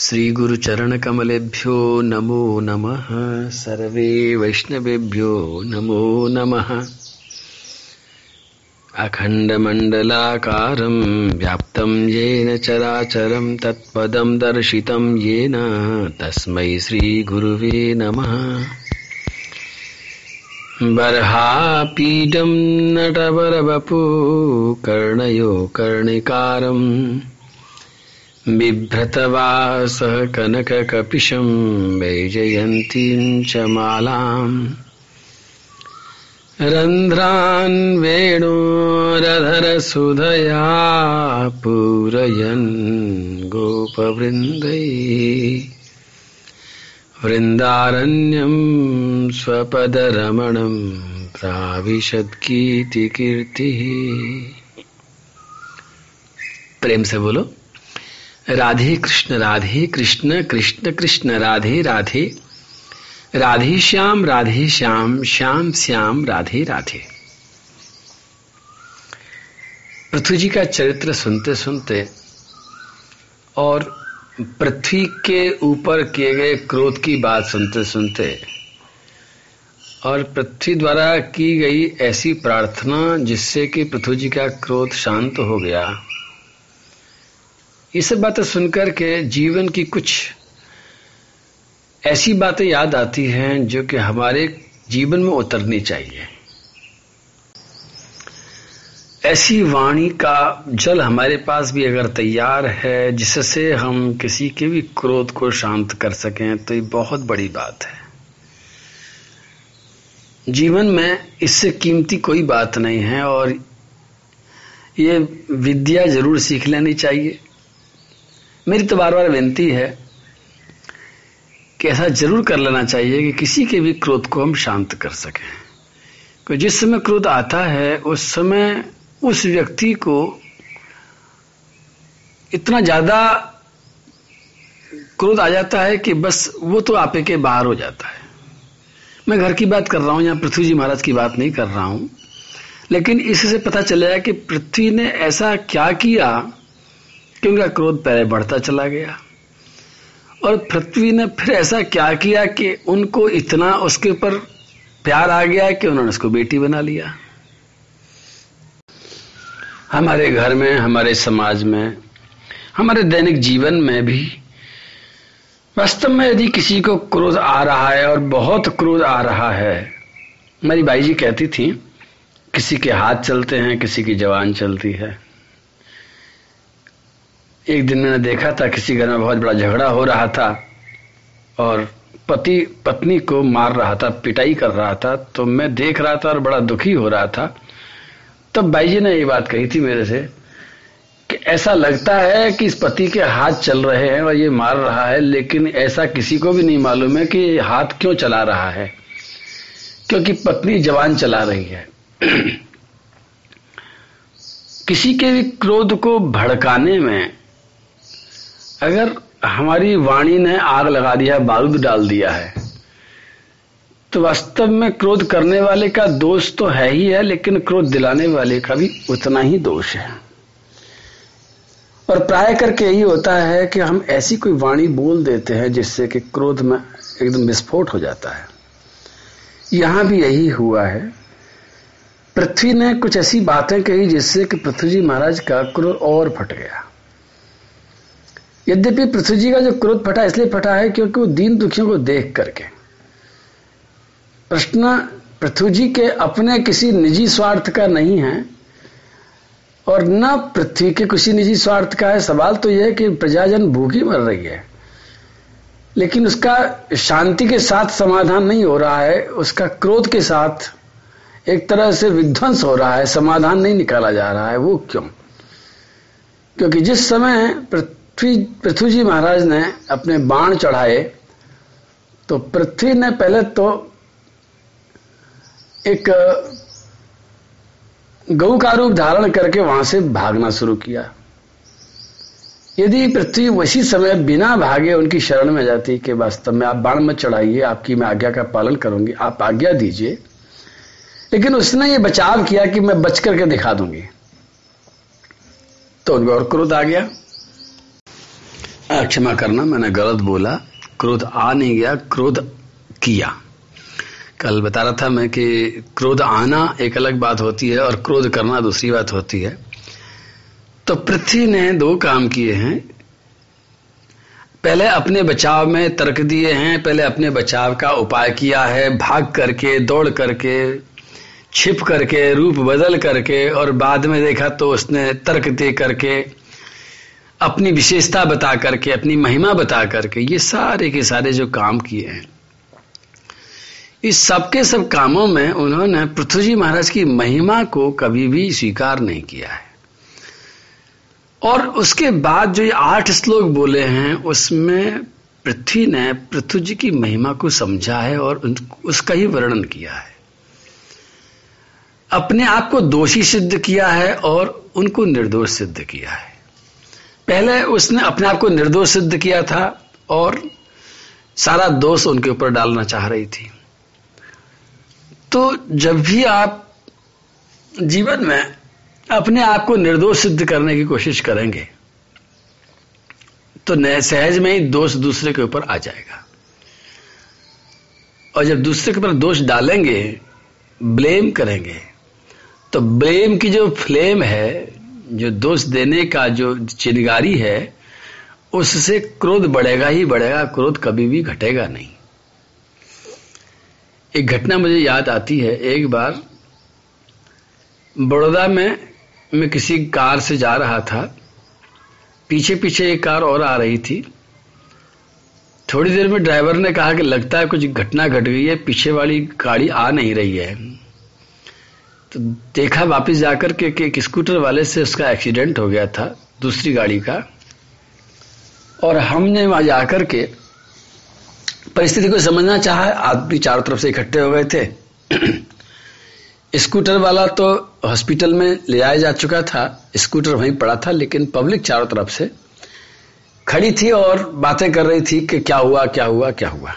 श्रीगुरुचरणकमलेभ्यो नमो नमः। सर्वे वैष्णवेभ्यो नमो नमः। अखण्डमण्डलाकारं व्याप्तं येन चराचरं तत्पदं दर्शितं येन तस्मै श्रीगुरुवे नमः। बर्हापीडं नटवरवपु कर्णयो कर्णिकारम्। बिभ्रतवासः कनककपिशं वैजयन्तीं च मालाम्। रन्ध्रान् वेणोरधरसुधया पूरयन् गोपवृन्दै। वृन्दारण्यं स्वपदरमणं प्राविशद्गीतिकीर्तिः। प्रेम से बोलो। राधे कृष्ण राधे कृष्ण कृष्ण कृष्ण, राधे राधे। राधे श्याम राधे श्याम श्याम श्याम, राधे राधे। पृथ्वी जी का चरित्र सुनते सुनते और पृथ्वी के ऊपर किए गए क्रोध की बात सुनते सुनते और पृथ्वी द्वारा की गई ऐसी प्रार्थना जिससे कि पृथ्वी जी का क्रोध शांत हो गया। ये सब बातें सुनकर के जीवन की कुछ ऐसी बातें याद आती हैं जो कि हमारे जीवन में उतरनी चाहिए। ऐसी वाणी का जल हमारे पास भी अगर तैयार है, जिससे हम किसी के भी क्रोध को शांत कर सकें तो ये बहुत बड़ी बात है। जीवन में इससे कीमती कोई बात नहीं है और ये विद्या ज़रूर सीख लेनी चाहिए। मेरी तो बार बार विनती है कि ऐसा ज़रूर कर लेना चाहिए कि किसी के भी क्रोध को हम शांत कर सकें। क्योंकि जिस समय क्रोध आता है, उस समय उस व्यक्ति को इतना ज़्यादा क्रोध आ जाता है कि बस वो तो आपे के बाहर हो जाता है। मैं घर की बात कर रहा हूँ या पृथ्वी जी महाराज की बात नहीं कर रहा हूँ, लेकिन इससे पता चलेगा कि पृथ्वी ने ऐसा क्या किया कि उनका क्रोध पहले बढ़ता चला गया? और पृथ्वी ने फिर ऐसा क्या किया कि उनको इतना उसके ऊपर प्यार आ गया कि उन्होंने उसको बेटी बना लिया? हमारे घर में, हमारे समाज में, हमारे दैनिक जीवन में भी वास्तव में यदि किसी को क्रोध आ रहा है और बहुत क्रोध आ रहा है, मेरी बाई जी कहती थी, किसी के हाथ चलते हैं, किसी की जवान चलती है। एक दिन मैंने देखा था किसी घर में बहुत बड़ा झगड़ा हो रहा था और पति, पत्नी को मार रहा था, पिटाई कर रहा था तो मैं देख रहा था और बड़ा दुखी हो रहा था। तब भाई जी ने ये बात कही थी मेरे से कि ऐसा लगता है कि इस पति के हाथ चल रहे हैं और ये मार रहा है, लेकिन ऐसा किसी को भी नहीं मालूम है कि हाथ क्यों चला रहा है, क्योंकि पत्नी जवान चला रही है। किसी के भी क्रोध को भड़काने में अगर हमारी वाणी ने आग लगा दिया है, बारूद डाल दिया है तो वास्तव में क्रोध करने वाले का दोष तो है ही है, लेकिन क्रोध दिलाने वाले का भी उतना ही दोष है। और प्राय करके यही होता है कि हम ऐसी कोई वाणी बोल देते हैं जिससे कि क्रोध में एकदम विस्फोट हो जाता है। यहाँ भी यही हुआ है। पृथ्वी ने कुछ ऐसी बातें कही जिससे कि पृथ्वी जी महाराज का क्रोध और फट गया। यद्यपि पृथ्वी जी का जो क्रोध फटा, इसलिए फटा है क्योंकि वो दीन दुखियों को देख करके। प्रश्न, पृथ्वी जी के अपने किसी निजी स्वार्थ का नहीं है और न पृथ्वी के किसी निजी स्वार्थ का है। सवाल तो यह है कि प्रजाजन भूखी मर रही है, लेकिन उसका शांति के साथ समाधान नहीं हो रहा है। उसका क्रोध के साथ एक तरह से विध्वंस हो रहा है, समाधान नहीं निकाला जा रहा है। वो क्यों? क्योंकि जिस समय पृथ्वी पृथ्वी जी महाराज ने अपने बाण चढ़ाए तो पृथ्वी ने पहले तो एक गऊ का रूप धारण करके वहाँ से भागना शुरू किया। यदि पृथ्वी उसी समय बिना भागे उनकी शरण में जाती कि वास्तव में आप बाण मत चढ़ाइए, आपकी मैं आज्ञा का पालन करूँगी, आप आज्ञा दीजिए। लेकिन उसने ये बचाव किया कि मैं बच करके दिखा दूँगी। तो उनको और क्रोध आ गया। क्षमा करना, मैंने गलत बोला, क्रोध आ नहीं गया, क्रोध किया। कल बता रहा था मैं कि क्रोध आना एक अलग बात होती है और क्रोध करना दूसरी बात होती है। तो पृथ्वी ने दो काम किए हैं। पहले अपने बचाव में तर्क दिए हैं, पहले अपने बचाव का उपाय किया है, भाग करके, दौड़ करके, छिप करके, रूप बदल करके और बाद में देखा तो उसने तर्क दे करके अपनी विशेषता बता करके, अपनी महिमा बता करके, ये सारे के सारे जो काम किए हैं, इस सबके सब कामों में उन्होंने पृथ्वी जी महाराज की महिमा को कभी भी स्वीकार नहीं किया है। और उसके बाद जो ये आठ श्लोक बोले हैं, उसमें पृथ्वी ने पृथ्वी जी की महिमा को समझा है और उसका ही वर्णन किया है। अपने आप को दोषी सिद्ध किया है और उनको निर्दोष सिद्ध किया है। पहले उसने अपने आप को निर्दोष सिद्ध किया था और सारा दोष उनके ऊपर डालना चाह रही थी। तो जब भी आप जीवन में अपने आप को निर्दोष सिद्ध करने की कोशिश करेंगे तो सहज में ही दोष दूसरे के ऊपर आ जाएगा। और जब दूसरे के ऊपर दोष डालेंगे, ब्लेम करेंगे तो ब्लेम की जो फ्लेम है जो दोष देने का जो चिनगारी है, उससे क्रोध बढ़ेगा ही बढ़ेगा, क्रोध कभी भी घटेगा नहीं। एक घटना मुझे याद आती है, एक बार बड़ौदा में, मैं किसी कार से जा रहा था पीछे पीछे एक कार और आ रही थी। थोड़ी देर में ड्राइवर ने कहा कि लगता है कुछ घटना घट गट गई है, पीछे वाली गाड़ी आ नहीं रही है। तो देखा वापस जाकर के कि एक स्कूटर वाले से उसका एक्सीडेंट हो गया था, दूसरी गाड़ी का। और हमने वहाँ जाकर के परिस्थिति को समझना चाहा, आदमी चारों तरफ़ से इकट्ठे हो गए थे। स्कूटर वाला तो हॉस्पिटल में ले जाया जा चुका था, स्कूटर वहीं पड़ा था, लेकिन पब्लिक चारों तरफ़ से खड़ी थी और बातें कर रही थी कि क्या हुआ क्या हुआ क्या हुआ।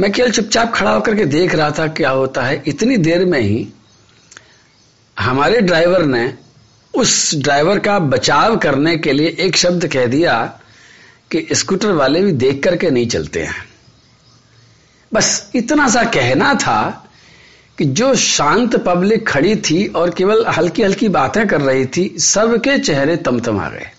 मैं केवल चुपचाप खड़ा होकर के देख रहा था क्या होता है। इतनी देर में ही हमारे ड्राइवर ने उस ड्राइवर का बचाव करने के लिए एक शब्द कह दिया कि स्कूटर वाले भी देख करके नहीं चलते हैं। बस इतना सा कहना था कि जो शांत पब्लिक खड़ी थी और केवल हल्की हल्की बातें कर रही थी, सबके चेहरे तमतम आ गए।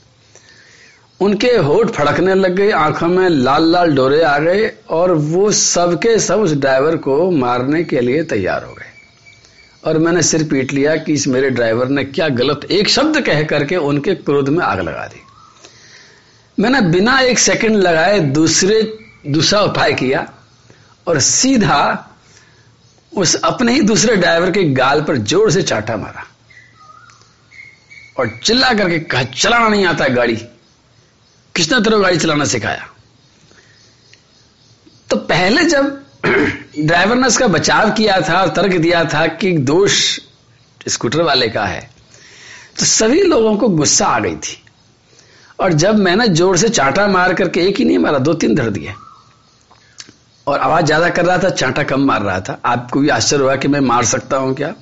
उनके होठ फड़कने लग गए आँखों में लाल लाल डोरे आ गए और वो सबके सब उस ड्राइवर को मारने के लिए तैयार हो गए। और मैंने सिर पीट लिया कि इस मेरे ड्राइवर ने क्या गलत एक शब्द कह करके उनके क्रोध में आग लगा दी। मैंने बिना एक सेकंड लगाए दूसरे, दूसरा उपाय किया और सीधा उस अपने ही दूसरे ड्राइवर के गाल पर ज़ोर से चाटा मारा। और चिल्ला करके कहा, चलाना नहीं आता गाड़ी। किसने तेरे गाड़ी चलाना सिखाया? तो पहले जब ड्राइवर ने उसका बचाव किया था और तर्क दिया था कि दोष स्कूटर वाले का है तो सभी लोगों को गुस्सा आ गई थी। और जब मैंने ज़ोर से चांटा मार करके एक ही नहीं मारा, दो तीन धर दिए। और आवाज़ ज़्यादा कर रहा था, चांटा कम मार रहा था। आपको भी आश्चर्य हुआ कि मैं मार सकता हूँ क्या?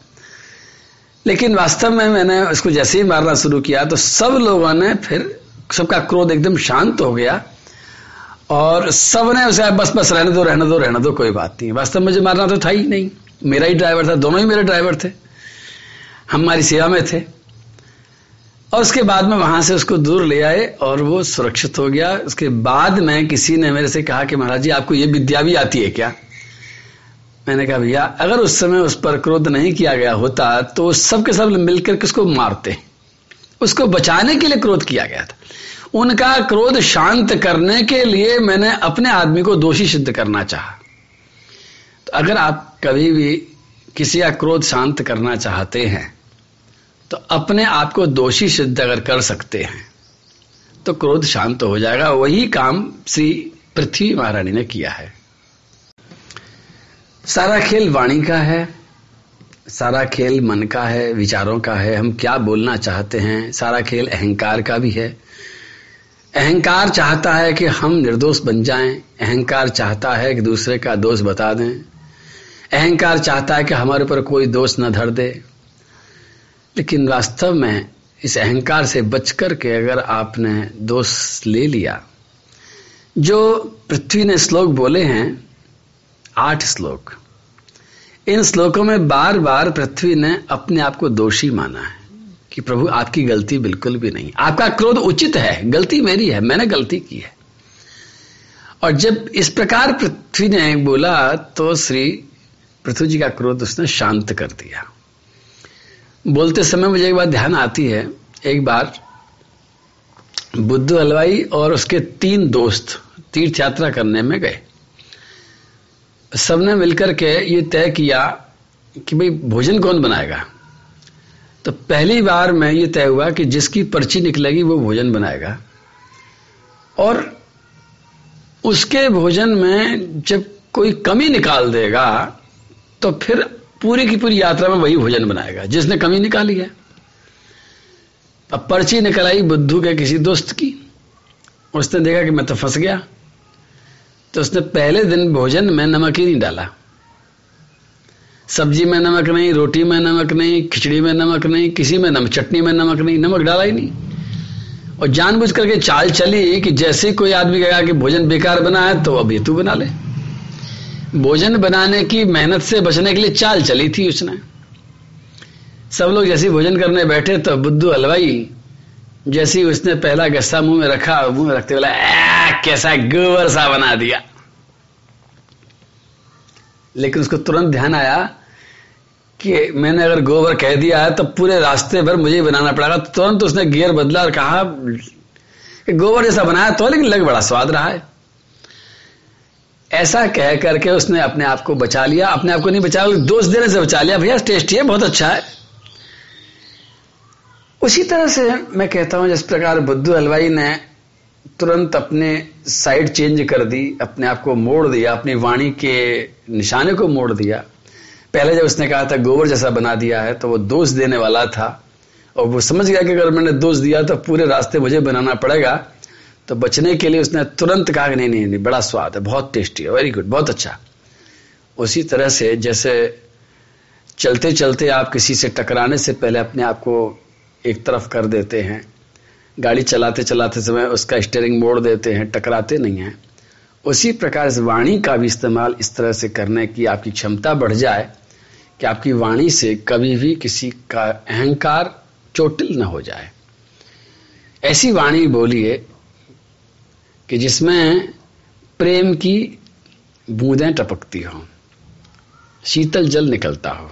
लेकिन वास्तव में मैंने उसको जैसे ही मारना शुरू किया तो सब लोगों ने फिर सबका क्रोध एकदम शांत हो गया और सबने उसे बस बस, रहने दो रहने दो रहने दो, कोई बात नहीं। वास्तव में मुझे मारना तो था ही नहीं। मेरा ही ड्राइवर था, दोनों ही मेरे ड्राइवर थे। हमारी सेवा में थे। और उसके बाद में वहाँ से उसको दूर ले आए और वो सुरक्षित हो गया। उसके बाद में किसी ने मेरे से कहा कि, महाराज जी, आपको ये विद्या भी आती है क्या? मैंने कहा, भैया, अगर उस समय उस पर क्रोध नहीं किया गया होता तो सबके सब मिलकर किसको मारते? उसको बचाने के लिए क्रोध किया गया था। उनका क्रोध शांत करने के लिए मैंने अपने आदमी को दोषी सिद्ध करना चाहा। तो अगर आप कभी भी किसी का क्रोध शांत करना चाहते हैं तो अपने आप को दोषी सिद्ध अगर कर सकते हैं तो क्रोध शांत हो जाएगा। वही काम श्री पृथ्वी महारानी ने किया है। सारा खेल वाणी का है। सारा खेल मन का है, विचारों का है, हम क्या बोलना चाहते हैं? सारा खेल अहंकार का भी है। अहंकार चाहता है कि हम निर्दोष बन जाएँ, अहंकार चाहता है कि दूसरे का दोष बता दें। अहंकार चाहता है कि हमारे ऊपर कोई दोष न धर दे। लेकिन वास्तव में इस अहंकार से बच करके अगर आपने दोष ले लिया, जो पृथ्वी ने श्लोक बोले हैं, आठ श्लोक इन श्लोकों में बार बार पृथ्वी ने अपने आप को दोषी माना है कि प्रभु, आपकी गलती बिल्कुल भी नहीं। आपका क्रोध उचित है, गलती मेरी है, मैंने गलती की है। और जब इस प्रकार पृथ्वी ने बोला तो श्री पृथ्वी जी का क्रोध उसने शांत कर दिया। बोलते समय मुझे एक बात ध्यान आती है। एक बार बुद्ध हलवाई और उसके तीन दोस्त तीर्थ यात्रा करने में गए। सबने मिलकर के ये तय किया कि भाई भोजन कौन बनाएगा? तो पहली बार में ये तय हुआ कि जिसकी पर्ची निकलेगी वो भोजन बनाएगा। और उसके भोजन में जब कोई कमी निकाल देगा तो फिर पूरी की पूरी यात्रा में वही भोजन बनाएगा, जिसने कमी निकाली है। अब पर्ची निकल आई बुद्धू के किसी दोस्त की। उसने देखा कि मैं तो फंस गया। तो उसने पहले दिन भोजन में नमक ही नहीं डाला। सब्ज़ी में नमक नहीं, रोटी में नमक नहीं, खिचड़ी में नमक नहीं, किसी में नमक, चटनी में नमक नहीं, नमक डाला ही नहीं। और जानबूझ करके चाल चली कि जैसे कोई आदमी कहेगा कि भोजन बेकार बना है तो ये तू बना ले। भोजन बनाने की मेहनत से बचने के लिए चाल चली थी उसने। सब लोग जैसे भोजन करने बैठे तो बुद्धू हलवाई जैसी उसने पहला गस्सा मुँह में रखा, मुँह में रखते बोला कैसा गोबर सा बना दिया। लेकिन उसको तुरंत ध्यान आया कि मैंने अगर गोबर कह दिया है तो पूरे रास्ते भर मुझे बनाना पड़ेगा तुरंत उसने गियर बदला और कहा गोबर जैसा बनाया तो लेकिन लग बड़ा स्वाद रहा है। ऐसा कह करके उसने अपने आप को बचा लिया। अपने आप को नहीं बचा, दोस्त देने से बचा लिया, भैया, टेस्टी है, बहुत अच्छा है। उसी तरह से मैं कहता हूँ, जिस प्रकार बुद्धू हलवाई ने तुरंत अपने साइड चेंज कर दी, अपने आप को मोड़ दिया, अपनी वाणी के निशाने को मोड़ दिया। पहले जब उसने कहा था, गोबर जैसा बना दिया है तो वो दोष देने वाला था। और वो समझ गया कि अगर मैंने दोष दिया तो पूरे रास्ते मुझे बनाना पड़ेगा। तो बचने के लिए उसने तुरंत कहा कि नहीं नहीं नहीं, बड़ा स्वाद है, बहुत टेस्टी है वेरी गुड बहुत अच्छा। उसी तरह से जैसे चलते चलते आप किसी से टकराने से पहले अपने आप को एक तरफ़ कर देते हैं। गाड़ी चलाते चलाते समय उसका स्टेयरिंग मोड़ देते हैं, टकराते नहीं हैं। उसी प्रकार इस वाणी का भी इस्तेमाल इस तरह से करने की आपकी क्षमता बढ़ जाए कि आपकी वाणी से कभी भी किसी का अहंकार चोटिल न हो जाए। ऐसी वाणी बोलिए कि जिसमें प्रेम की बूंदें टपकती हों, शीतल जल निकलता हो।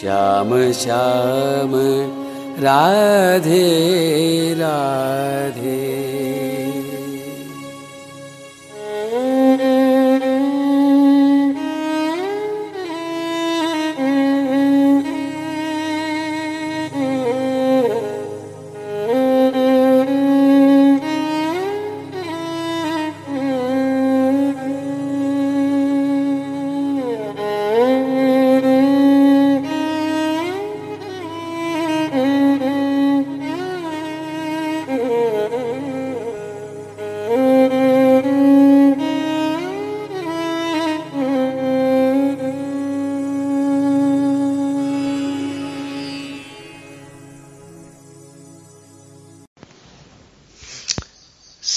श्याम श्याम राधे राधे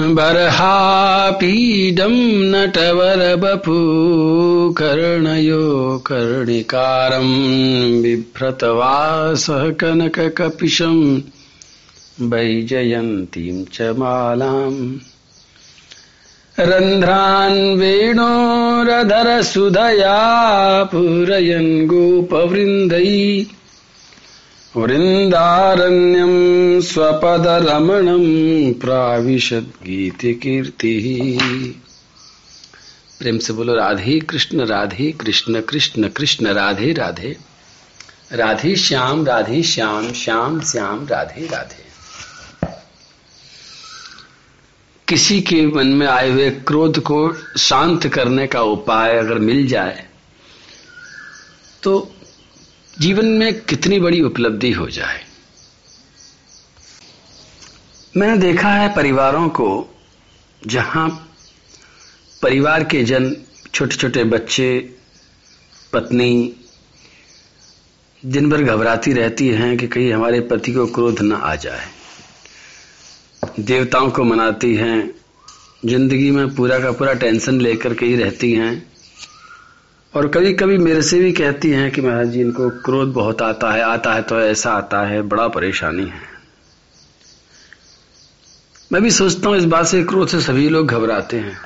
बर्हापीडं नटवरबपू कर्णयो कर्णिकारं बिभ्रतवासः कनककपिशं वैजयन्तीं च मालाम्। रन्ध्रान् वेणोरधरसुधया पूरयन् गोपवृन्दै वृन्दारण्यं स्वपदरमणं प्राविशद्गीतिकीर्तिः। प्रेम से बोलो, राधे कृष्ण राधे कृष्ण कृष्ण कृष्ण, राधे राधे। राधे श्याम राधे श्याम श्याम श्याम, राधे राधे। किसी के मन में आए हुए क्रोध को शांत करने का उपाय अगर मिल जाए तो जीवन में कितनी बड़ी उपलब्धि हो जाए। मैंने देखा है परिवारों को, जहाँ परिवार के जन छोटे छोटे बच्चे, पत्नी, दिन भर घबराती रहती हैं कि कहीं हमारे पति को क्रोध न आ जाए। देवताओं को मनाती हैं, ज़िंदगी में पूरा का पूरा टेंशन लेकर कहीं रहती हैं। और कभी कभी मेरे से भी कहती हैं कि महाराज जी, इनको क्रोध बहुत आता है आता है तो ऐसा आता है, बड़ा परेशानी है। मैं भी सोचता हूँ इस बात से क्रोध से सभी लोग घबराते हैं।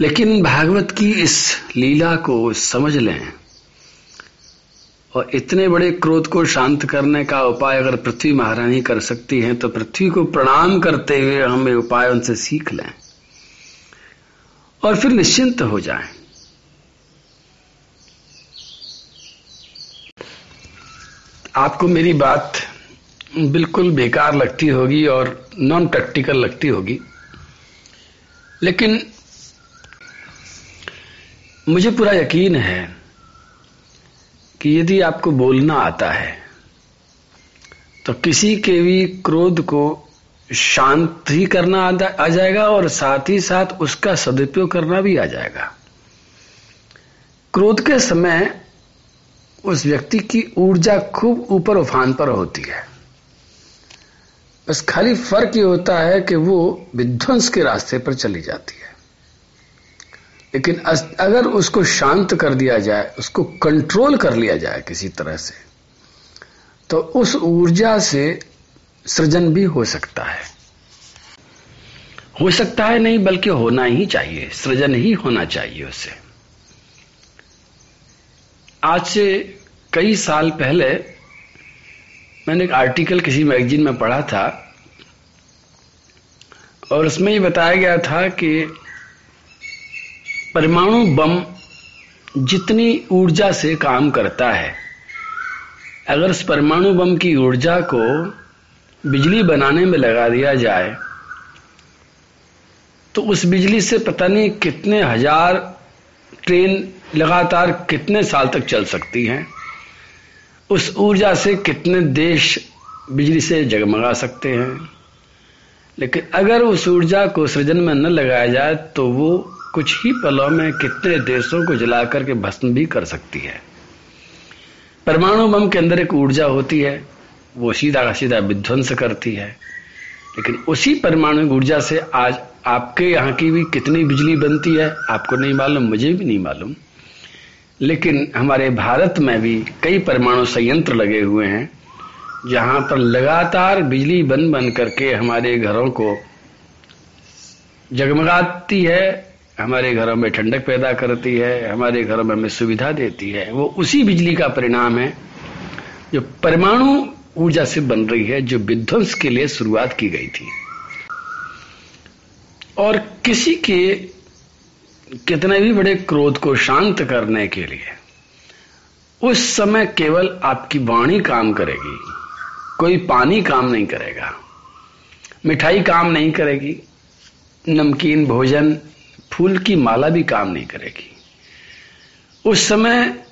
लेकिन भागवत की इस लीला को समझ लें और इतने बड़े क्रोध को शांत करने का उपाय अगर पृथ्वी महारानी कर सकती हैं तो पृथ्वी को प्रणाम करते हुए हम उपाय उनसे सीख लें। और फिर निश्चिंत हो जाएँ। आपको मेरी बात बिल्कुल बेकार लगती होगी और नॉन प्रैक्टिकल लगती होगी लेकिन मुझे पूरा यकीन है कि यदि आपको बोलना आता है तो किसी के भी क्रोध को शांत ही करना आ जाएगा और साथ ही साथ उसका सदुपयोग करना भी आ जाएगा। क्रोध के समय उस व्यक्ति की ऊर्जा खूब ऊपर उफान पर होती है। बस खाली फ़र्क ये होता है कि वो विध्वंस के रास्ते पर चली जाती है। लेकिन अगर उसको शांत कर दिया जाए, उसको कंट्रोल कर लिया जाए किसी तरह से तो उस ऊर्जा से सृजन भी हो सकता है। हो सकता है नहीं, बल्कि होना ही चाहिए। सृजन ही होना चाहिए उसे। आज से कई साल पहले मैंने एक आर्टिकल किसी मैगजीन में पढ़ा था, और उसमें ये बताया गया था कि परमाणु बम जितनी ऊर्जा से काम करता है, अगर उस परमाणु बम की ऊर्जा को बिजली बनाने में लगा दिया जाए तो उस बिजली से पता नहीं कितने हज़ार ट्रेन लगातार कितने साल तक चल सकती हैं, उस ऊर्जा से कितने देश बिजली से जगमगा सकते हैं। लेकिन अगर उस ऊर्जा को सृजन में न लगाया जाए तो वो कुछ ही पलों में कितने देशों को जला करके भस्म भी कर सकती है। परमाणु बम के अंदर एक ऊर्जा होती है वो सीधा का सीधा विध्वंस करती है। लेकिन उसी परमाणु ऊर्जा से आज आपके यहाँ की भी कितनी बिजली बनती है, आपको नहीं मालूम, मुझे भी नहीं मालूम। लेकिन हमारे भारत में भी कई परमाणु संयंत्र लगे हुए हैं, जहाँ पर लगातार बिजली बन बन करके हमारे घरों को जगमगाती है, हमारे घरों में ठंडक पैदा करती है, हमारे घरों में हमें सुविधा देती है। वो उसी बिजली का परिणाम है, जो परमाणु ऊर्जा से बन रही है जो विध्वंस के लिए शुरुआत की गई थी। और किसी के कितने भी बड़े क्रोध को शांत करने के लिए, उस समय केवल आपकी वाणी काम करेगी, कोई पानी काम नहीं करेगा, मिठाई काम नहीं करेगी, नमकीन, भोजन, फूल की माला भी काम नहीं करेगी। उस समय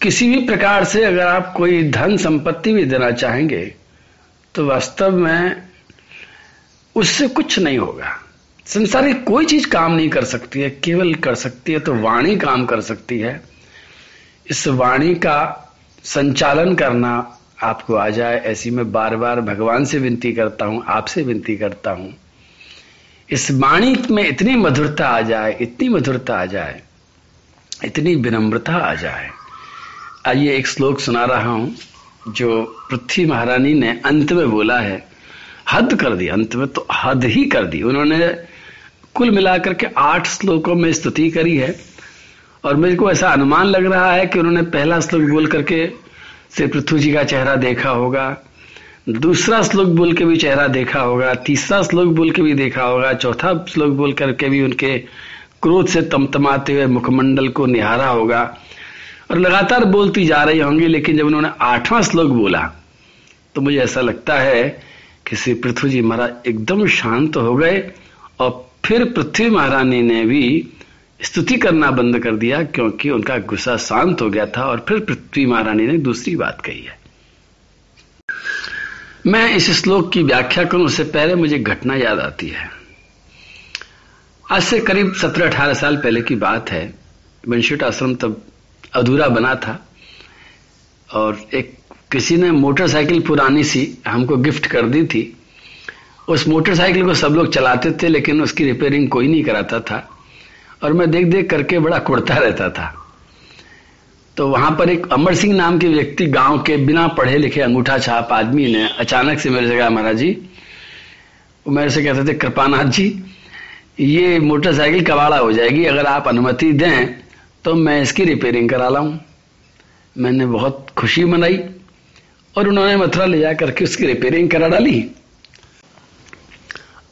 किसी भी प्रकार से अगर आप कोई धन संपत्ति भी देना चाहेंगे तो वास्तव में उससे कुछ नहीं होगा। संसार कोई चीज़ काम नहीं कर सकती है, केवल कर सकती है तो वाणी काम कर सकती है। इस वाणी का संचालन करना आपको आ जाए, ऐसी मैं बार बार भगवान से विनती करता हूँ, आपसे विनती करता हूँ। इस वाणी में इतनी मधुरता आ जाए, इतनी मधुरता आ जाए, इतनी विनम्रता आ जाए आइए एक श्लोक सुना रहा हूँ, जो पृथ्वी महारानी ने अंत में बोला है, हद कर दी, अंत में तो हद ही कर दी। उन्होंने कुल मिलाकर के आठ श्लोकों में स्तुति करी है, और मेरे को ऐसा अनुमान लग रहा है कि उन्होंने पहला श्लोक बोल करके श्री पृथ्वी जी का चेहरा देखा होगा, दूसरा श्लोक बोल के भी चेहरा देखा होगा, तीसरा श्लोक बोल के भी देखा होगा, चौथा श्लोक बोल करके भी उनके क्रोध से तमतमाते हुए मुखमंडल को निहारा होगा। और लगातार बोलती जा रही होंगी, लेकिन जब उन्होंने आठवां श्लोक बोला तो मुझे ऐसा लगता है कि श्री पृथ्वी जी महाराज एकदम शांत हो गए और फिर पृथ्वी महारानी ने भी स्तुति करना बंद कर दिया, क्योंकि उनका गुस्सा शांत हो गया था और फिर पृथ्वी महारानी ने दूसरी बात कही है। मैं इस श्लोक की व्याख्या करूँ, उससे पहले मुझे घटना याद आती है। आज से करीब सत्रह अठारह साल पहले की बात है। वंशिट आश्रम तब अधूरा बना था। और एक किसी ने मोटरसाइकिल पुरानी सी हमको गिफ्ट कर दी थी। उस मोटरसाइकिल को सब लोग चलाते थे, लेकिन उसकी रिपेयरिंग कोई नहीं कराता था। और मैं देख देख करके बड़ा कुड़ता रहता था। तो वहाँ पर एक अमर सिंह नाम के व्यक्ति गाँव के बिना पढ़े लिखे अंगूठा छाप आदमी ने अचानक से मेरे से कहा, महाराज जी। मेरे से कहते थे, कृपानाथ जी, ये मोटरसाइकिल कबाड़ा हो जाएगी, अगर आप अनुमति दें तो मैं इसकी रिपेयरिंग करा लाऊं। मैंने बहुत खुशी मनाई और उन्होंने मथुरा ले जा करके उसकी रिपेयरिंग करा डाली।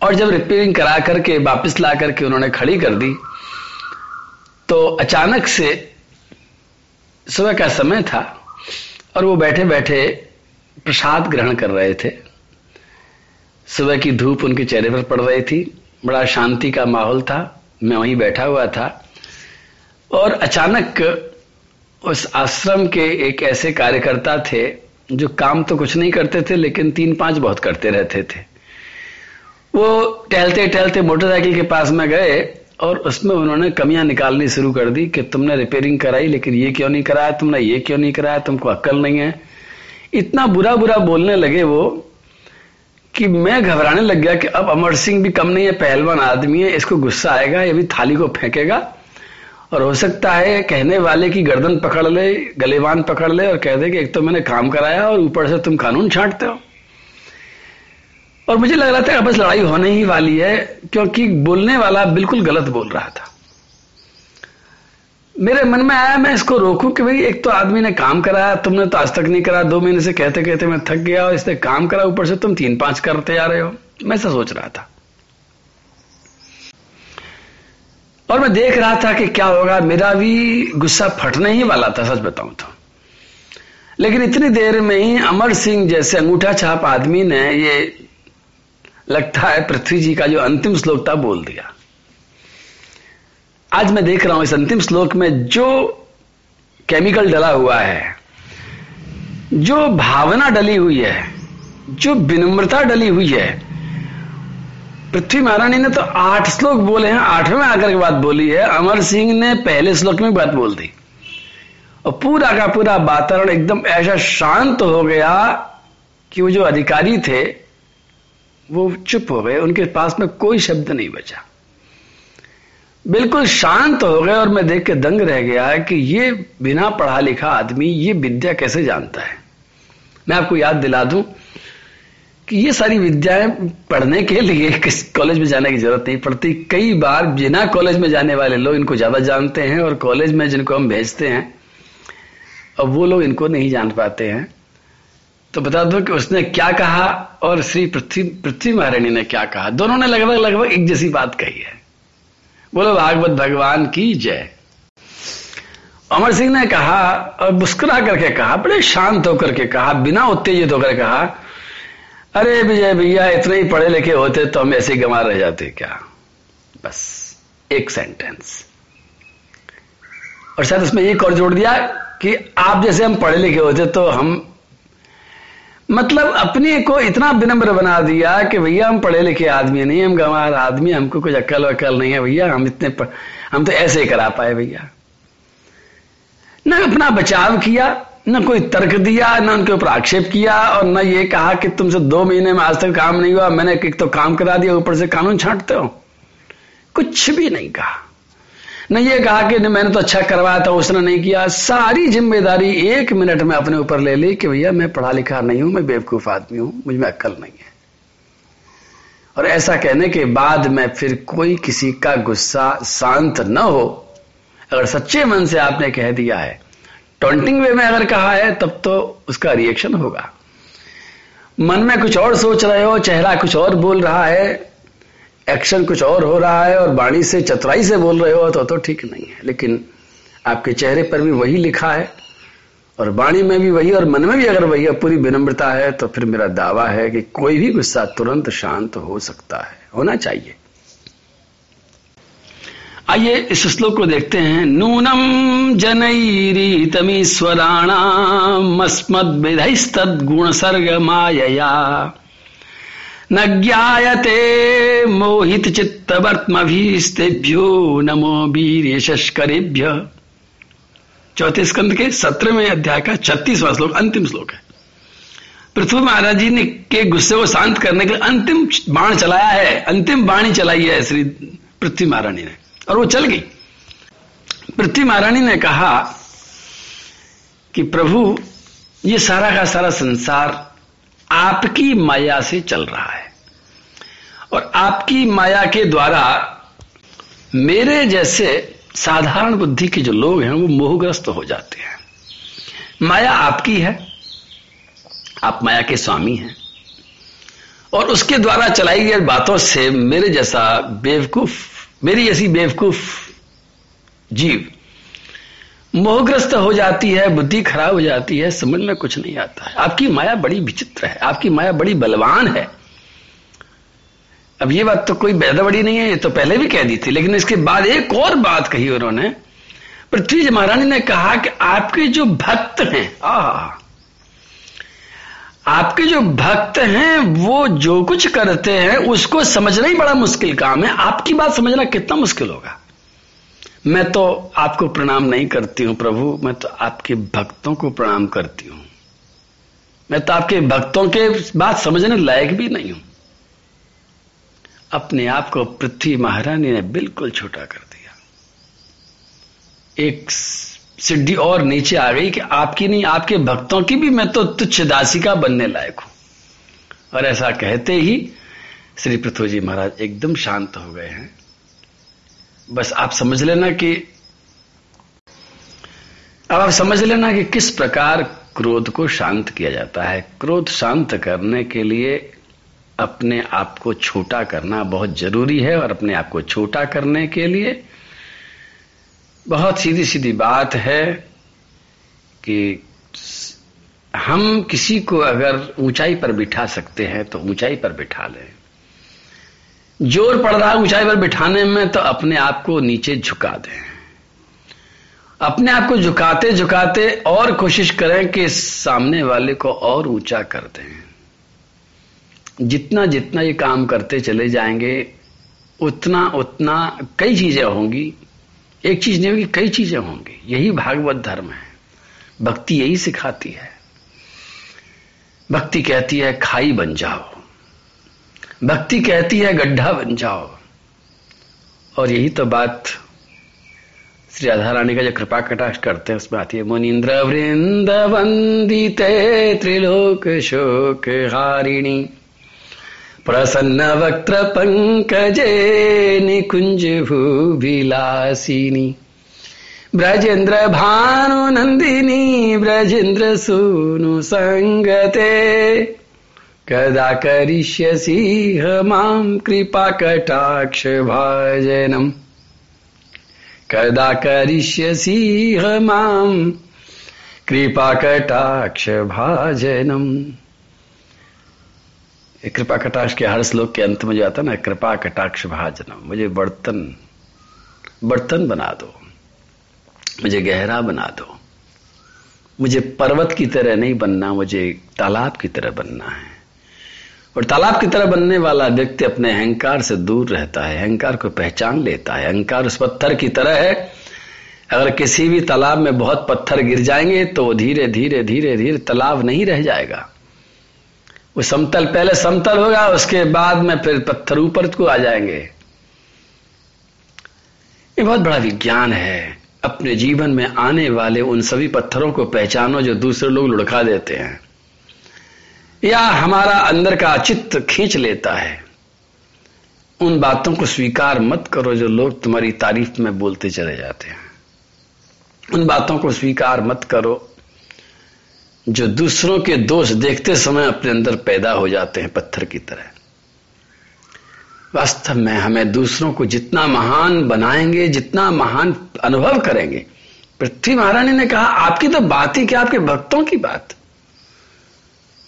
और जब रिपेयरिंग करा करके वापस ला करके उन्होंने खड़ी कर दी तो अचानक से सुबह का समय था और वो बैठे बैठे प्रसाद ग्रहण कर रहे थे। सुबह की धूप उनके चेहरे पर पड़ रही थी, बड़ा शांति का माहौल था। मैं वहीं बैठा हुआ था। और अचानक उस आश्रम के एक ऐसे कार्यकर्ता थे जो काम तो कुछ नहीं करते थे, लेकिन तीन पाँच बहुत करते रहते थे। वो टहलते टहलते मोटरसाइकिल के पास में गए और उसमें उन्होंने कमियाँ निकालनी शुरू कर दी कि तुमने रिपेयरिंग कराई, लेकिन ये क्यों नहीं कराया? तुमने ये क्यों नहीं कराया? तुमको अक्ल नहीं है। इतना बुरा बुरा बोलने लगे वो कि मैं घबराने लग गया कि अब अमर सिंह भी कम नहीं है, पहलवान आदमी है, इसको गुस्सा आएगा, ये भी थाली को फेंकेगा। और हो सकता है कहने वाले की गर्दन पकड़ ले गलेवान पकड़ ले और कह दे कि एक तो मैंने काम कराया और ऊपर से तुम कानून छांटते हो। और मुझे लग रहा था बस लड़ाई होने ही वाली है, क्योंकि बोलने वाला बिल्कुल गलत बोल रहा था। मेरे मन में आया, मैं इसको रोकूं कि भाई एक तो आदमी ने काम कराया, तुमने तो आज तक नहीं करा, दो महीने से कहते कहते मैं थक गया और इसने काम करा, ऊपर से तुम तीन पाँच करते आ रहे हो। मैं ऐसा सोच रहा था। और मैं देख रहा था कि क्या होगा। मेरा भी गुस्सा फटने ही वाला था, सच बताऊँ तो। लेकिन इतनी देर में ही अमर सिंह जैसे अंगूठा छाप आदमी ने ये लगता है पृथ्वी जी का जो अंतिम श्लोक था, बोल दिया। आज मैं देख रहा हूँ इस अंतिम श्लोक में जो केमिकल डला हुआ है, जो भावना डली हुई है, जो विनम्रता डली हुई है पृथ्वी महारानी ने तो आठ श्लोक बोले हैं, आठवें आकर के बात बोली है। अमर सिंह ने पहले श्लोक में बात बोल दी। और पूरा का पूरा वातावरण एकदम ऐसा शांत हो गया कि वो जो अधिकारी थे, वो चुप हो गए, उनके पास में कोई शब्द नहीं बचा। बिल्कुल शांत हो गए और मैं देख के दंग रह गया कि ये बिना पढ़ा लिखा आदमी, ये विद्या कैसे जानता है? मैं आपको याद दिला दूँ कि ये सारी विद्याएँ पढ़ने के लिए किस कॉलेज में जाने की ज़रूरत नहीं पड़ती। कई बार बिना कॉलेज में जाने वाले लोग इनको ज़्यादा जानते हैं और कॉलेज में जिनको हम भेजते हैं और वो लोग इनको नहीं जान पाते हैं। तो बता दो कि उसने क्या कहा और श्री पृथ्वी पृथ्वी महारानी ने क्या कहा। दोनों ने लगभग लगभग एक जैसी बात कही है। बोलो, भागवत भगवान की जय। अमर सिंह ने कहा और मुस्कुरा करके कहा, बड़े शांत होकर के कहा, बिना उत्तेजित होकर कहा अरे विजय भैया, इतने ही पढ़े लिखे होते तो हम ऐसे ही गंवा रह जाते क्या? बस, एक सेंटेंस और शायद उसमें एक और जोड़ दिया कि आप जैसे हम पढ़े लिखे होते तो हम मतलब अपने को इतना विनम्र बना दिया कि भैया हम पढ़े लिखे आदमी नहीं हम गंवार आदमी हमको कुछ अक्ल वक्ल नहीं है भैया, हम इतने प... हम तो ऐसे ही करा पाए भैया। ना अपना बचाव किया न कोई तर्क दिया, न उनके ऊपर आक्षेप किया और न ये कहा कि तुमसे दो महीने में आज तक काम नहीं हुआ, मैंने एक तो काम करा दिया, ऊपर से कानून छांटते हो। कुछ भी नहीं कहा। न ये कहा कि मैंने तो अच्छा करवाया था, उसने नहीं किया। सारी ज़िम्मेदारी एक मिनट में अपने ऊपर ले ली कि भैया, मैं पढ़ा लिखा नहीं हूँ, मैं बेवकूफ़ आदमी हूँ, मुझमें अक्ल नहीं है। और ऐसा कहने के बाद में फिर कोई किसी का गुस्सा शांत न हो, अगर सच्चे मन से आपने कह दिया है टॉन्टिंग वे में अगर कहा है, तब तो उसका रिएक्शन होगा। मन में कुछ और सोच रहे हो, चेहरा कुछ और बोल रहा है एक्शन कुछ और हो रहा है और बाणी से, चतुराई से बोल रहे हो तो तो ठीक नहीं है। लेकिन आपके चेहरे पर भी वही लिखा है और वाणी में भी वही और मन में भी अगर वही पूरी विनम्रता है तो फिर मेरा दावा है कि कोई भी गुस्सा तुरंत शांत हो सकता है। होना चाहिए। आइए इस श्लोक को देखते हैं। नूनम जनईरीतमीश्वराणाम अस्मद विधस्तद गुण सर्ग मायया न ज्ञायते मोहित चित्त वर्तमभीस्तेभ्यो नमो वीर यशस्करेभ्य चौथे स्कंद के सत्रहवें अध्याय का छत्तीसवां श्लोक, अंतिम श्लोक है। पृथ्वी महाराज जी ने के गुस्से को शांत करने के लिए अंतिम बाण चलाया है। अंतिम बाणी चलाई है श्री पृथ्वी महारानी ने। और वो चल गई। पृथ्वी महारानी ने कहा कि प्रभु, ये सारा का सारा संसार आपकी माया से चल रहा है और आपकी माया के द्वारा मेरे जैसे साधारण बुद्धि के जो लोग हैं, वो मोहग्रस्त हो जाते हैं। माया आपकी है, आप माया के स्वामी हैं और उसके द्वारा चलाई गई बातों से मेरे जैसा बेवकूफ़ मेरी जैसी बेवकूफ़ जीव मोहग्रस्त हो जाती है, बुद्धि खराब हो जाती है, समझ में कुछ नहीं आता है। आपकी माया बड़ी विचित्र है, आपकी माया बड़ी बलवान है। अब ये बात तो कोई बेदा बड़ी नहीं है, ये तो पहले भी कह दी थी, लेकिन इसके बाद एक और बात कही उन्होंने। पृथ्वी महारानी ने कहा कि आपके जो भक्त हैं आ आपके जो भक्त हैं, वो जो कुछ करते हैं, उसको समझना ही बड़ा मुश्किल काम है। आपकी बात समझना कितना मुश्किल होगा। मैं तो आपको प्रणाम नहीं करती हूँ प्रभु, मैं तो आपके भक्तों को प्रणाम करती हूँ। मैं तो आपके भक्तों के बात समझने लायक भी नहीं हूँ। अपने आप को पृथ्वी महारानी ने बिल्कुल छोटा कर दिया। एक सिद्धि और नीचे आ गई कि आपकी नहीं, आपके भक्तों की भी मैं तो तुच्छ दासिका बनने लायक हूँ। और ऐसा कहते ही श्री पृथ्वी जी महाराज एकदम शांत हो गए हैं। बस आप समझ लेना कि, अब आप समझ लेना कि किस प्रकार क्रोध को शांत किया जाता है। क्रोध शांत करने के लिए अपने आप को छोटा करना बहुत ज़रूरी है और अपने आप को छोटा करने के लिए बहुत सीधी सीधी बात है कि हम किसी को अगर ऊंचाई पर बिठा सकते हैं तो ऊंचाई पर बिठा लें। ज़ोर पड़ रहा है ऊंचाई पर बिठाने में तो अपने आप को नीचे झुका दें। अपने आप को झुकाते झुकाते और कोशिश करें कि सामने वाले को और ऊँचा कर दें। जितना जितना ये काम करते चले जाएँगे, उतना उतना कई चीज़ें होंगी एक चीज़ नहीं होगी, कई चीज़ें होंगी। यही भागवत धर्म है। भक्ति यही सिखाती है। भक्ति कहती है, खाई बन जाओ। भक्ति कहती है, गड्ढा बन जाओ। और यही तो बात श्री राधा रानी का जो कृपा कटाक्ष करते हैं उसमें आती है मुनिंद्र वृंद वंदिते त्रिलोक शोक हारिणी। प्रसन्न वक्त्र पंकजे निकुंज भूभिलासिनी ब्रजेन्द्र भानु नंदिनी ब्रजेन्द्र सूनु संगते। कदा करिष्यसि माँ कृपा कटाक्ष भाजनम्। कदा करिष्यसि माँ कृपा कटाक्ष भाजनम्। कृपा कटाक्ष के हर श्लोक के अंत में जो आता ना, कृपा कटाक्ष भाजनम, मुझे बर्तन बर्तन बना दो, मुझे गहरा बना दो, मुझे पर्वत की तरह नहीं बनना, मुझे तालाब की तरह बनना है। और तालाब की तरह बनने वाला व्यक्ति अपने अहंकार से दूर रहता है, अहंकार को पहचान लेता है। अहंकार उस पत्थर की तरह है, अगर किसी भी तालाब में बहुत पत्थर गिर जाएँगे तो धीरे धीरे धीरे धीरे तालाब नहीं रह जाएगा। वो समतल, पहले समतल होगा, उसके बाद में फिर पत्थर ऊपर को आ जाएँगे। ये बहुत बड़ा विज्ञान है। अपने जीवन में आने वाले उन सभी पत्थरों को पहचानो जो दूसरे लोग लुढ़का देते हैं। या हमारा अंदर का चित्त खींच लेता है। उन बातों को स्वीकार मत करो जो लोग तुम्हारी तारीफ़ में बोलते चले जाते हैं। उन बातों को स्वीकार मत करो। जो दूसरों के दोष देखते समय अपने अंदर पैदा हो जाते हैं पत्थर की तरह। वास्तव में हमें दूसरों को जितना महान बनाएँगे, जितना महान अनुभव करेंगे। पृथ्वी महारानी ने कहा, आपकी तो बात ही क्या, आपके भक्तों की बात।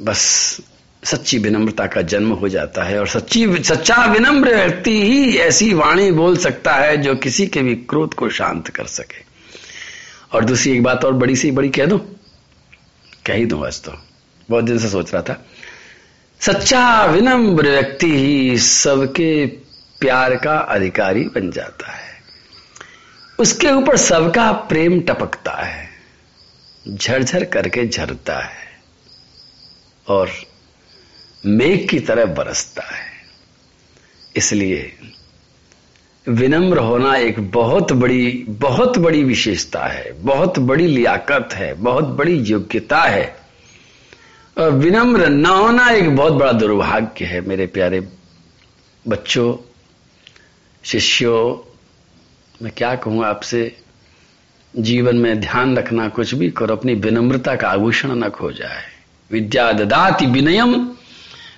बस सच्ची विनम्रता का जन्म हो जाता है और सच्ची, सच्चा विनम्र व्यक्ति ही ऐसी वाणी बोल सकता है जो किसी के भी क्रोध को शांत कर सके। और दूसरी एक बात और बड़ी सी, बड़ी कह दो कह ही दू आज तो। बहुत दिन से सोच रहा था। सच्चा विनम्र व्यक्ति ही सबके प्यार का अधिकारी बन जाता है। उसके ऊपर सबका प्रेम टपकता है। झरझर करके झरता है और मेघ की तरह बरसता है। इसलिए विनम्र होना एक बहुत बड़ी बहुत बड़ी विशेषता है, बहुत बड़ी लियाकत है, बहुत बड़ी योग्यता है। और विनम्र न होना एक बहुत बड़ा दुर्भाग्य है, मेरे प्यारे बच्चों, शिष्यों। मैं क्या कहूँ आपसे? जीवन में ध्यान रखना कुछ भी करो, अपनी विनम्रता का आभूषण न खो जाए विद्या ददाति विनयम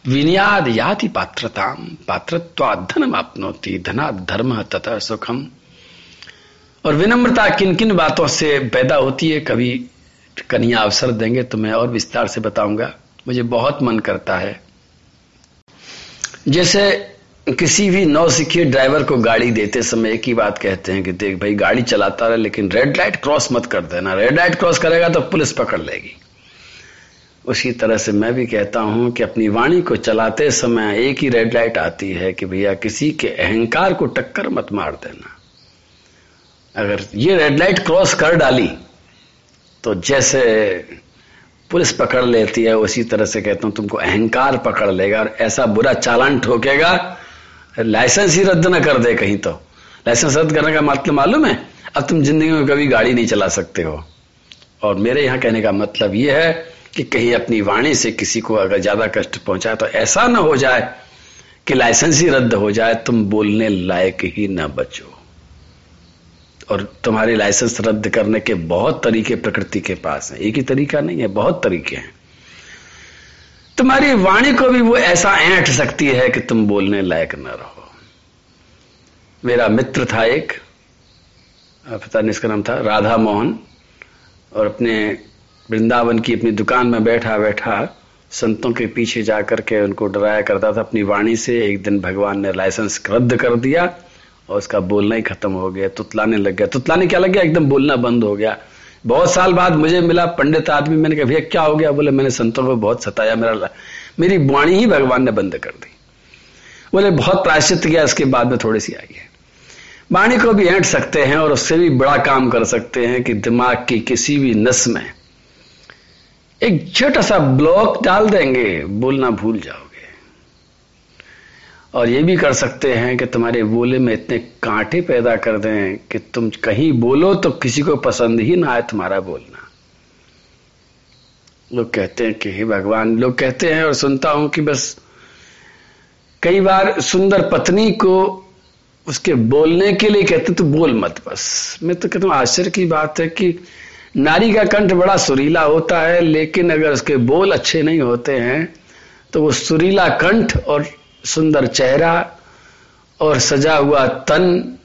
विनयाद याति पात्रताम पात्रत्वाद धनम आपनोति धना धर्म तथा सुखम। और विनम्रता किन किन बातों से पैदा होती है? कभी कन्या अवसर देंगे तो मैं और विस्तार से बताऊँगा। मुझे बहुत मन करता है। जैसे किसी भी नौसिखिए ड्राइवर को गाड़ी देते समय एक ही बात कहते हैं कि देख भाई, गाड़ी चलाता रहे, लेकिन रेड लाइट क्रॉस मत कर देना। रेड लाइट क्रॉस करेगा तो पुलिस पकड़ लेगी। उसी तरह से मैं भी कहता हूँ कि अपनी वाणी को चलाते समय एक ही रेड लाइट आती है कि भैया किसी के अहंकार को टक्कर मत मार देना। अगर ये रेड लाइट क्रॉस कर डाली तो जैसे पुलिस पकड़ लेती है, उसी तरह से कहता हूँ, तुमको अहंकार पकड़ लेगा और ऐसा बुरा चालान ठोकेगा लाइसेंस ही रद्द ना कर दे कहीं तो। लाइसेंस रद्द करने का मतलब मालूम है? अब तुम ज़िंदगी में कभी गाड़ी नहीं चला सकते हो। और मेरे यहाँ कहने का मतलब यह है कि कहीं अपनी वाणी से किसी को अगर ज़्यादा कष्ट पहुँचाए तो ऐसा ना हो जाए कि लाइसेंस ही रद्द हो जाए, तुम बोलने लायक ही ना बचो। और तुम्हारी लाइसेंस रद्द करने के बहुत तरीके प्रकृति के पास हैं। एक ही तरीका नहीं है, बहुत तरीके हैं। तुम्हारी वाणी को भी वो ऐसा ऐंठ सकती है कि तुम बोलने लायक ना रहो। मेरा मित्र था एक, पता नहीं इसका नाम था, राधा मोहन, और अपने वृंदावन की अपनी दुकान में बैठा बैठा संतों के पीछे जाकर के उनको डराया करता था। अपनी वाणी से एक दिन भगवान ने लाइसेंस रद्द कर दिया और उसका बोलना ही खत्म हो गया, तुतलाने लग गया। तुतलाने क्या लग गया? एकदम बोलना बंद हो गया। बहुत साल बाद मुझे मिला पंडित आदमी। मैंने कहा, भैया, क्या हो गया? बोले, मैंने संतों को बहुत सताया। मेरा मेरी वाणी ही भगवान ने बंद कर दी। बोले, बहुत प्रायश्चित किया, इसके बाद में थोड़ी सी आई है। वाणी को भी ऐंठ सकते हैं और उससे भी बड़ा काम कर सकते हैं कि दिमाग की किसी भी नस में एक छोटा सा ब्लॉक डाल देंगे, बोलना भूल जाओगे। और ये भी कर सकते हैं कि तुम्हारे बोले में इतने कांटे पैदा कर दें कि तुम कहीं बोलो तो किसी को पसंद ही ना आए तुम्हारा बोलना। लोग कहते हैं कि हे भगवान, लोग कहते हैं और सुनता हूँ कि बस कई बार सुंदर पत्नी को उसके बोलने के लिए कहते तो बोल मत बस। मैं तो कहता हूँ, आश्चर्य की बात है कि नारी का कंठ बड़ा सुरीला होता है, लेकिन अगर उसके बोल अच्छे नहीं होते हैं तो वो सुरीला कंठ और सुंदर चेहरा और सजा हुआ तन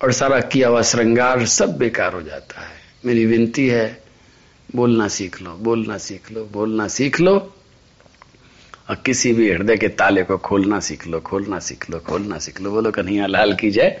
और सारा किया हुआ श्रृंगार सब बेकार हो जाता है। मेरी विनती है, बोलना सीख लो, बोलना सीख लो, बोलना सीख लो। और किसी भी हृदय के ताले को खोलना सीख लो, खोलना सीख लो, खोलना सीख लो। बोलो कन्हैया लाल की जय।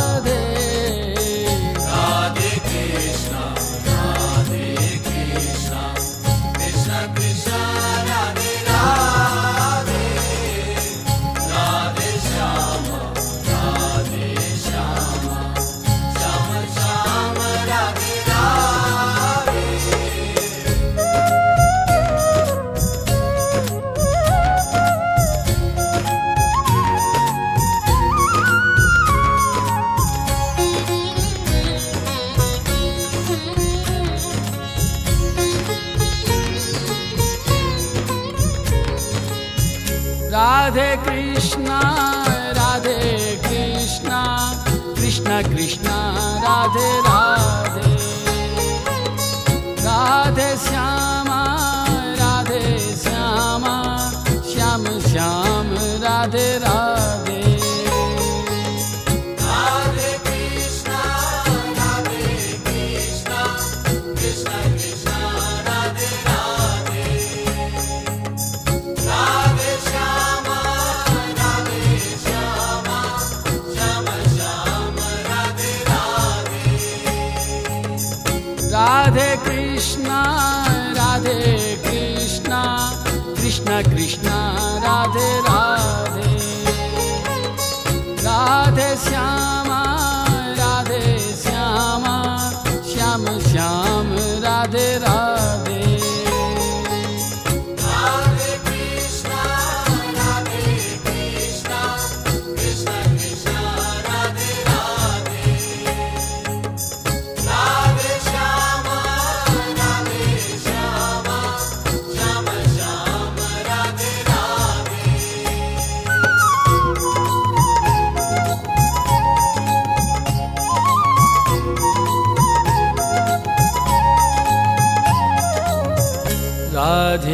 कृष्णा राधे राधे।